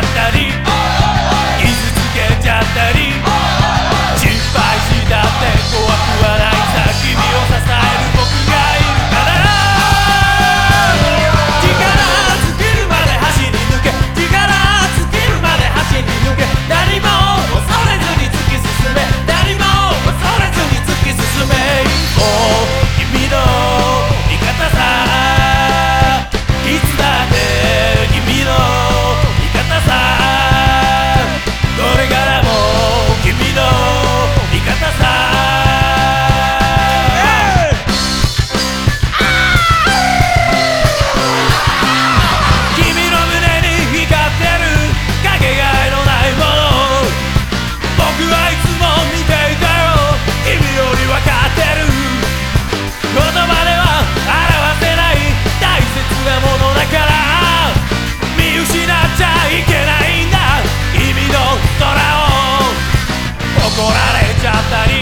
ったり estaría.